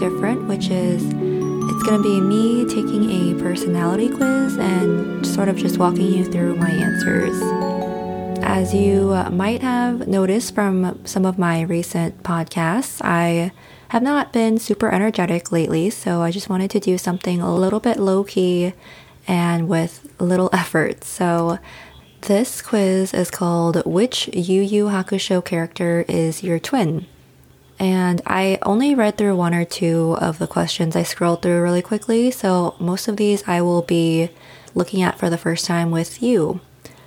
different, which is it's going to be me taking a personality quiz and sort of just walking you through my answers. As you uh, might have noticed from some of my recent podcasts, I have not been super energetic lately, so I just wanted to do something a little bit low key and with little effort. So this quiz is called Which Yu Yu Hakusho character is your twin? And I only read through one or two of the questions I scrolled through really quickly, so most of these I will be looking at for the first time with you.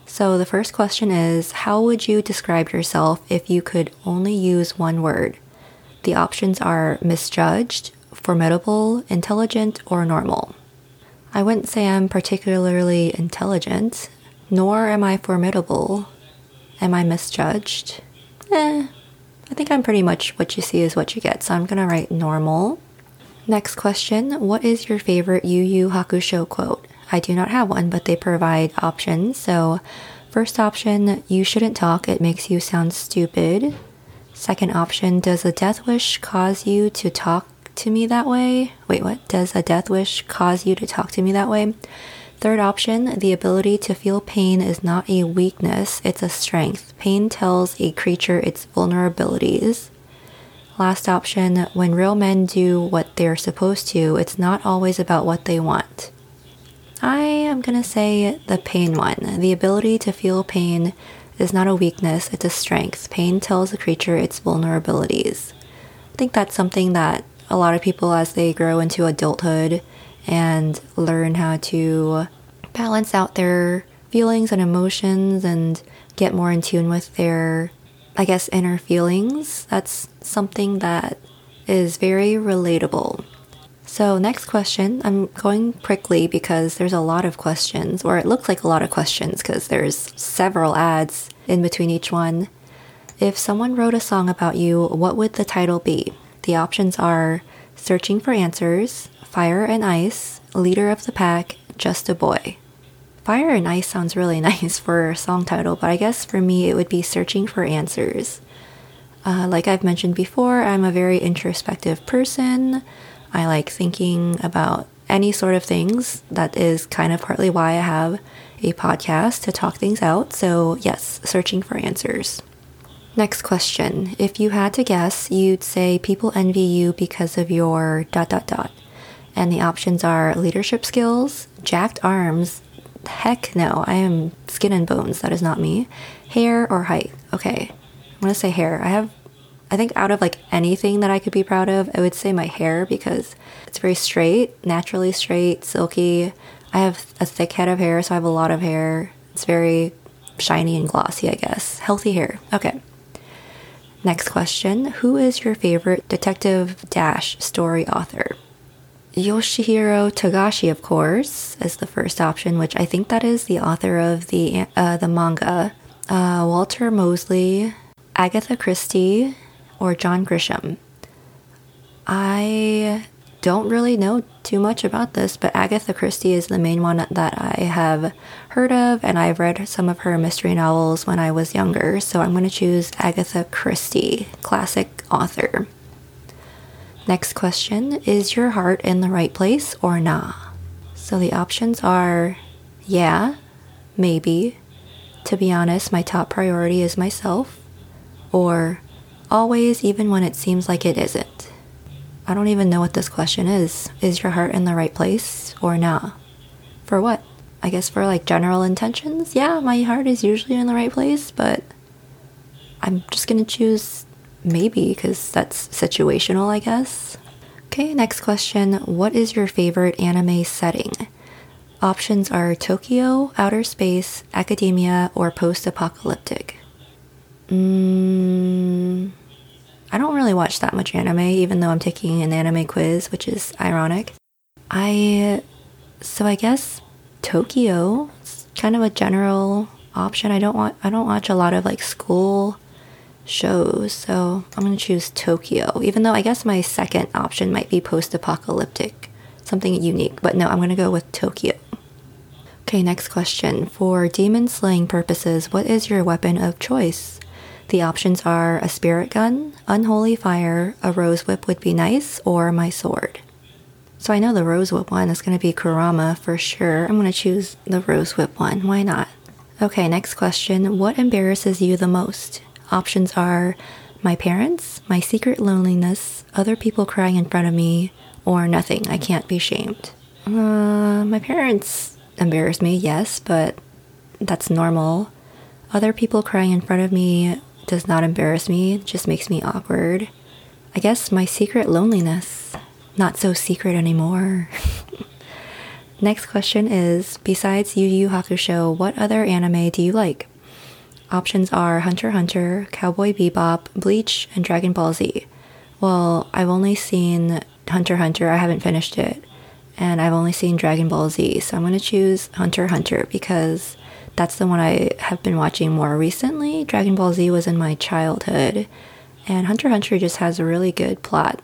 So the first question is How would you describe yourself if you could only use one word? The options are misjudged, formidable, intelligent, or normal. I wouldn't say I'm particularly intelligent, nor am I formidable. Am I misjudged? Eh, I think I'm pretty much what you see is what you get, so I'm gonna write normal. Next question What is your favorite Yu Yu Hakusho quote? I do not have one, but they provide options. So, first option, you shouldn't talk, it makes you sound stupid. Second option, does a death wish cause you to talk to me that way? Wait, what? Does a death wish cause you to talk to me that way? Third option, the ability to feel pain is not a weakness, it's a strength. Pain tells a creature its vulnerabilities. Last option, when real men do what they're supposed to, it's not always about what they want. I am gonna say the pain one. The ability to feel pain is not a weakness, it's a strength. Pain tells a creature its vulnerabilities. I think that's something that a lot of people, as they grow into adulthood and learn how to balance out their feelings and emotions and get more in tune with their, I guess, inner feelings, that's something that is very relatable. So, next question. I'm going quickly because there's a lot of questions, or it looks like a lot of questions because there's several ads in between each one. If someone wrote a song about you, what would the title be? The options are Searching for Answers, Fire and Ice, Leader of the Pack, Just a Boy. Fire and Ice sounds really nice for a song title, but I guess for me it would be Searching for Answers. Uh, like I've mentioned before, I'm a very introspective person. I like thinking about any sort of things. That is kind of partly why I have a podcast to talk things out. So, yes, searching for answers. Next question. If you had to guess, you'd say people envy you because of your dot dot dot. And the options are leadership skills, jacked arms. Heck no, I am skin and bones. That is not me. Hair or height. Okay, I'm gonna say hair. I have I think out of like anything that I could be proud of, I would say my hair because it's very straight, naturally straight, silky. I have a thick head of hair, so I have a lot of hair. It's very shiny and glossy, I guess. Healthy hair. Okay. Next question Who is your favorite Detective Dash story author? Yoshihiro Togashi, of course, is the first option, which I think that is the author of the uh, the manga. Uh, Walter Mosley, Agatha Christie, or John Grisham. I don't really know too much about this, but Agatha Christie is the main one that I have heard of, and I've read some of her mystery novels when I was younger, so I'm going to choose Agatha Christie, classic author. Next question Is your heart in the right place or nah? So the options are yeah, maybe, to be honest, my top priority is myself, or always, even when it seems like it isn't. I don't even know what this question is. Is your heart in the right place or nah? For what? I guess for like general intentions? Yeah, my heart is usually in the right place, but I'm just gonna choose maybe because that's situational, I guess. Okay, next question. What is your favorite anime setting? Options are Tokyo, outer space, academia, or post apocalyptic. Mm, I don't really watch that much anime, even though I'm taking an anime quiz, which is ironic. I, so I guess Tokyo is kind of a general option. I don't want, I don't watch a lot of like school shows, so I'm gonna choose Tokyo, even though I guess my second option might be post apocalyptic, something unique, but no, I'm gonna go with Tokyo. Okay, next question. For demon slaying purposes, what is your weapon of choice? The options are a spirit gun, unholy fire, a rose whip would be nice, or my sword. So I know the rose whip one is going to be Kurama for sure. I'm going to choose the rose whip one. Why not? Okay, next question. What embarrasses you the most? Options are my parents, my secret loneliness, other people crying in front of me, or nothing. I can't be shamed. Uh, my parents embarrass me, yes, but that's normal. Other people crying in front of me does not embarrass me, just makes me awkward. I guess my secret loneliness, not so secret anymore. Next question is Besides Yu Yu Hakusho, what other anime do you like? Options are Hunter Hunter, Cowboy Bebop, Bleach, and Dragon Ball Z. Well, I've only seen Hunter Hunter, I haven't finished it, and I've only seen Dragon Ball Z, so I'm to choose Hunter Hunter because that's the one I have been watching more recently. Dragon Ball Z was in my childhood, and Hunter Hunter just has a really good plot,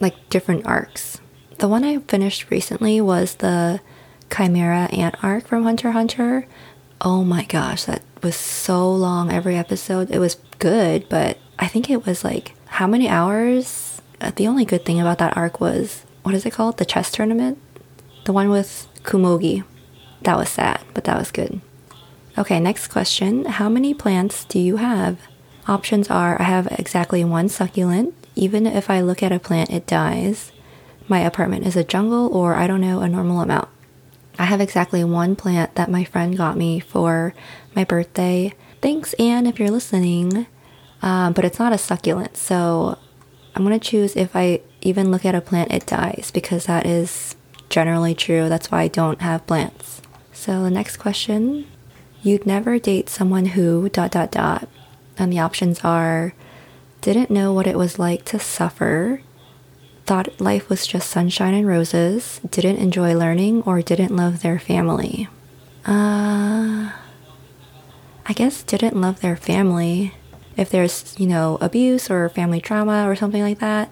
like different arcs. The one I finished recently was the Chimera Ant arc from Hunter Hunter. Oh my gosh, that was so long every episode. It was good, but I think it was like how many hours? Uh, the only good thing about that arc was what is it called? The chess tournament? The one with Komugi. That was sad, but that was good. Okay, next question. How many plants do you have? Options are I have exactly one succulent. Even if I look at a plant, it dies. My apartment is a jungle, or I don't know, a normal amount. I have exactly one plant that my friend got me for my birthday. Thanks, Anne, if you're listening. Um, but it's not a succulent, so I'm gonna choose if I even look at a plant, it dies because that is generally true. That's why I don't have plants. So the next question, you'd never date someone who dot dot dot, and the options are didn't know what it was like to suffer, thought life was just sunshine and roses, didn't enjoy learning, or didn't love their family. Uh, I guess didn't love their family. If there's, you know, abuse or family trauma or something like that,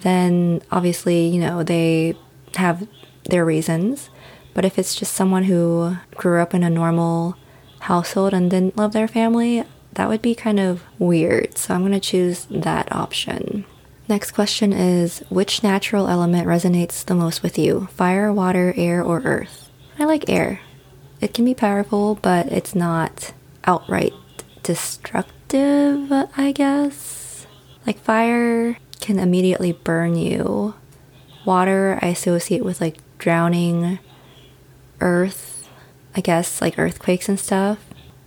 then obviously, you know, they have their reasons. But if it's just someone who grew up in a normal household and didn't love their family, that would be kind of weird. So I'm going to choose that option. Next question is Which natural element resonates the most with you? Fire, water, air, or earth? I like air. It can be powerful, but it's not outright destructive, I guess. Like fire can immediately burn you. Water, I associate with like drowning. Earth, I guess, like earthquakes and stuff.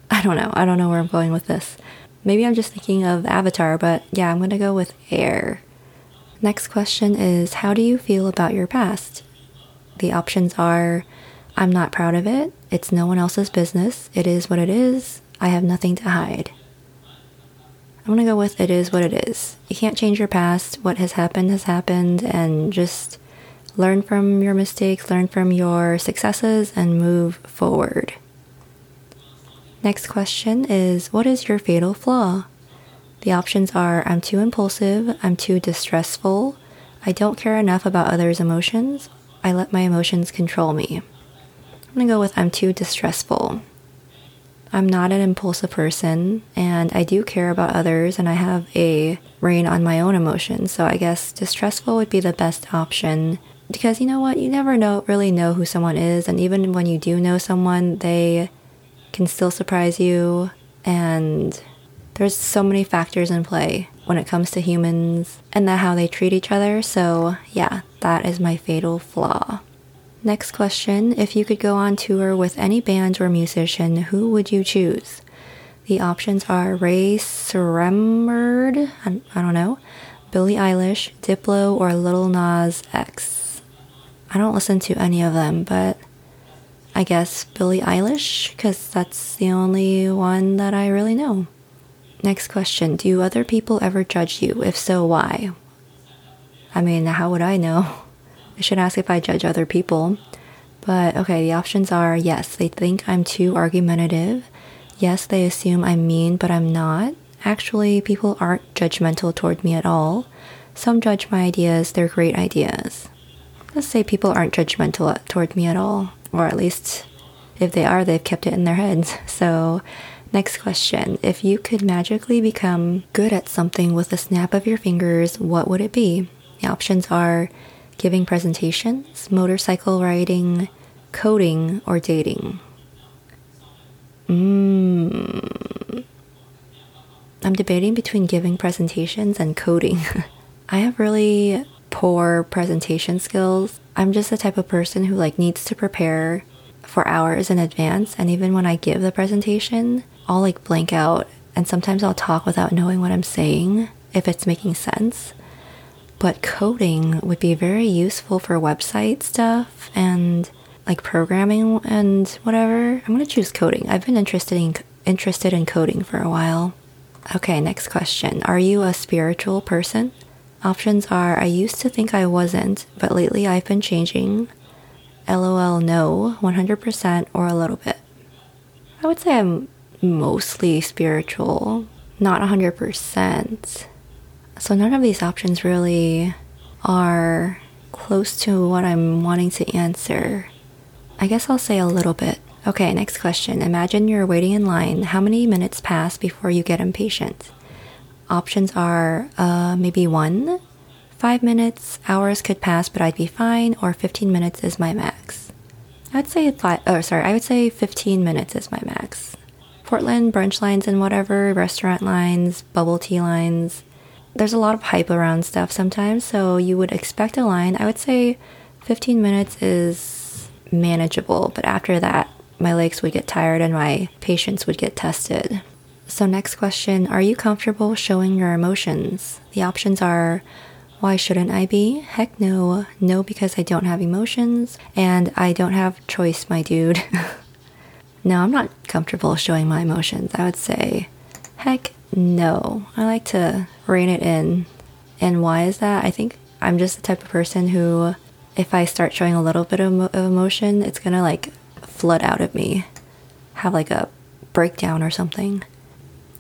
I don't know. I don't know where I'm going with this. Maybe I'm just thinking of Avatar, but yeah, I'm gonna go with air. Next question is How do you feel about your past? The options are I'm not proud of it, it's no one else's business, it is what it is, I have nothing to hide. I'm gonna go with it is what it is. You can't change your past, what has happened has happened, and just learn from your mistakes, learn from your successes, and move forward. Next question is What is your fatal flaw? The options are I'm too impulsive, I'm too distressful, I don't care enough about others' emotions, I let my emotions control me. I'm gonna go with I'm too distressful. I'm not an impulsive person and I do care about others and I have a rein on my own emotions. So I guess distressful would be the best option because you know what? You never know really know who someone is and even when you do know someone, they can still surprise you and there's so many factors in play when it comes to humans and that how they treat each other. So, yeah, that is my fatal flaw. Next question If you could go on tour with any band or musician, who would you choose? The options are Rae Sremmurd, I don't know, Billie Eilish, Diplo, or Lil Nas X. I don't listen to any of them, but I guess Billie Eilish, because that's the only one that I really know. Next question Do other people ever judge you? If so, why? I mean, how would I know? I should ask if I judge other people. But okay, the options are yes, they think I'm too argumentative. Yes, they assume I'm mean, but I'm not. Actually, people aren't judgmental toward me at all. Some judge my ideas, they're great ideas. Let's say people aren't judgmental toward me at all, or at least if they are, they've kept it in their heads. So Next question. If you could magically become good at something with a snap of your fingers, what would it be? The options are giving presentations, motorcycle riding, coding, or dating. Mm. I'm debating between giving presentations and coding. I have really poor presentation skills. I'm just the type of person who like needs to prepare for hours in advance and even when I give the presentation, I'll like blank out and sometimes I'll talk without knowing what I'm saying if it's making sense. But coding would be very useful for website stuff and like programming and whatever. I'm going to choose coding. I've been interested in interested in coding for a while. Okay, next question. Are you a spiritual person? Options are I used to think I wasn't, but lately I've been changing. LOL, no, 100% or a little bit. I would say I'm mostly spiritual, not 100%. So none of these options really are close to what I'm wanting to answer. I guess I'll say a little bit. Okay, next question. Imagine you're waiting in line. How many minutes pass before you get impatient? Options are uh, maybe one, five minutes, hours could pass, but I'd be fine, or 15 minutes is my max. I'd say five, oh, sorry, I would say 15 minutes is my max. Portland brunch lines and whatever, restaurant lines, bubble tea lines. There's a lot of hype around stuff sometimes, so you would expect a line. I would say 15 minutes is manageable, but after that, my legs would get tired and my patience would get tested. So, next question Are you comfortable showing your emotions? The options are why shouldn't I be? Heck no. No, because I don't have emotions and I don't have choice, my dude. no, I'm not comfortable showing my emotions. I would say, heck no. I like to rein it in. And why is that? I think I'm just the type of person who, if I start showing a little bit of, of emotion, it's gonna like flood out of me, have like a breakdown or something.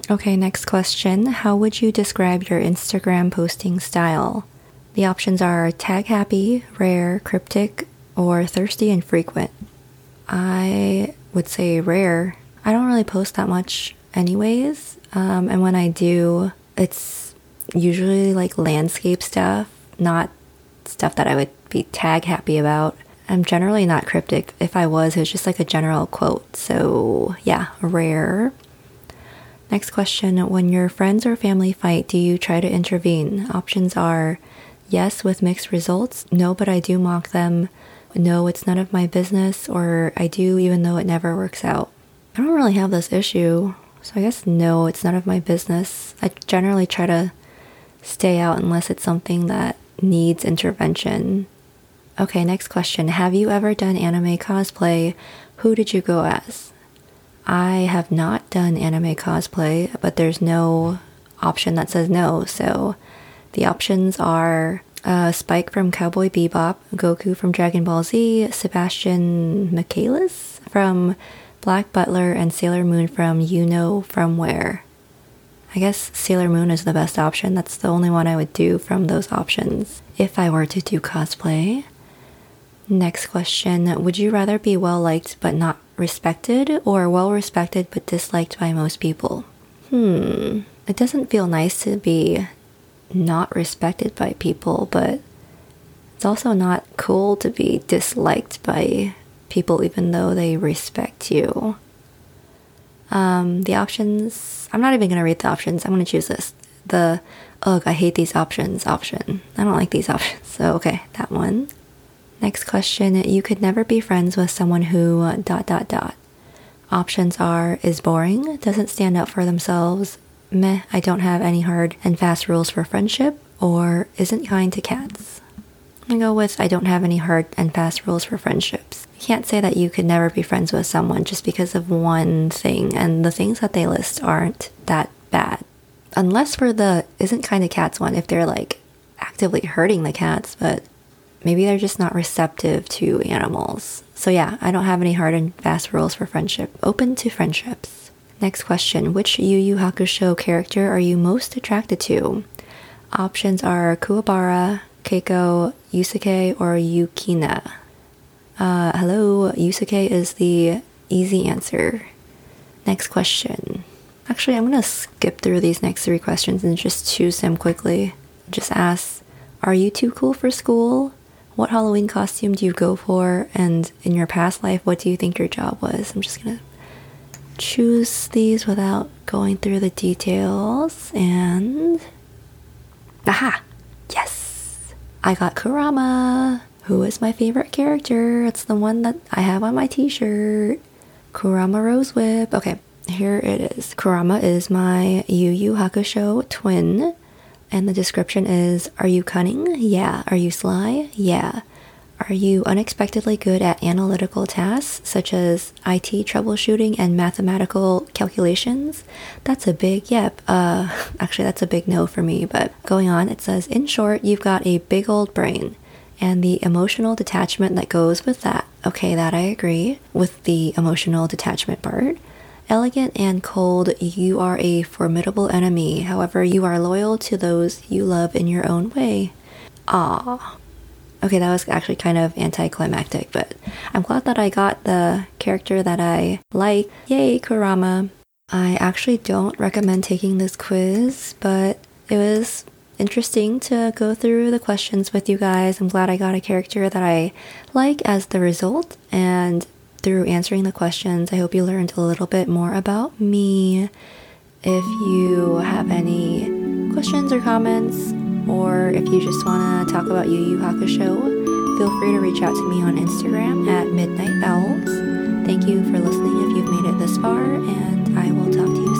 Okay, next question. How would you describe your Instagram posting style? The options are tag happy, rare, cryptic, or thirsty and frequent. I would say rare. I don't really post that much, anyways. Um, and when I do, it's usually like landscape stuff, not stuff that I would be tag happy about. I'm generally not cryptic. If I was, it was just like a general quote. So, yeah, rare. Next question When your friends or family fight, do you try to intervene? Options are yes, with mixed results, no, but I do mock them, no, it's none of my business, or I do even though it never works out. I don't really have this issue, so I guess no, it's none of my business. I generally try to stay out unless it's something that needs intervention. Okay, next question. Have you ever done anime cosplay? Who did you go as? I have not done anime cosplay, but there's no option that says no. So the options are uh, Spike from Cowboy Bebop, Goku from Dragon Ball Z, Sebastian Michaelis from Black Butler, and Sailor Moon from You Know From Where. I guess Sailor Moon is the best option. That's the only one I would do from those options if I were to do cosplay. Next question Would you rather be well liked but not respected or well respected but disliked by most people? Hmm, it doesn't feel nice to be not respected by people, but it's also not cool to be disliked by people even though they respect you. Um, the options, I'm not even going to read the options. I'm going to choose this. The, ugh, I hate these options option. I don't like these options. So, okay, that one. Next question You could never be friends with someone who uh, dot dot dot. Options are is boring, doesn't stand up for themselves, meh, I don't have any hard and fast rules for friendship, or isn't kind to cats. I'm gonna go with I don't have any hard and fast rules for friendships. You can't say that you could never be friends with someone just because of one thing, and the things that they list aren't that bad. Unless for the isn't kind to cats one, if they're like actively hurting the cats, but maybe they're just not receptive to animals. So, yeah, I don't have any hard and fast rules for friendship. Open to friendships. Next question Which Yu Yu Hakusho character are you most attracted to? Options are Kuwabara, Keiko, Yusuke, or Yukina. Uh, hello, Yusuke is the easy answer. Next question. Actually, I'm gonna skip through these next three questions and just choose them quickly. Just ask Are you too cool for school? What Halloween costume do you go for? And in your past life, what do you think your job was? I'm just gonna choose these without going through the details and. Aha! Yes! I got Kurama, who is my favorite character. It's the one that I have on my t shirt. Kurama Rose Whip. Okay, here it is. Kurama is my Yu Yu Hakusho twin. And the description is Are you cunning? Yeah. Are you sly? Yeah. Are you unexpectedly good at analytical tasks such as IT troubleshooting and mathematical calculations? That's a big yep. Uh, actually, that's a big no for me. But going on, it says, in short, you've got a big old brain and the emotional detachment that goes with that. Okay, that I agree with the emotional detachment part. Elegant and cold, you are a formidable enemy. However, you are loyal to those you love in your own way. Ah. Okay, that was actually kind of anticlimactic, but I'm glad that I got the character that I like. Yay, Kurama. I actually don't recommend taking this quiz, but it was interesting to go through the questions with you guys. I'm glad I got a character that I like as the result, and through answering the questions, I hope you learned a little bit more about me. If you have any questions or comments, or if you just want to talk about Yu Yu Hakusho, feel free to reach out to me on Instagram at Midnight Vowels. Thank you for listening if you've made it this far, and I will talk to you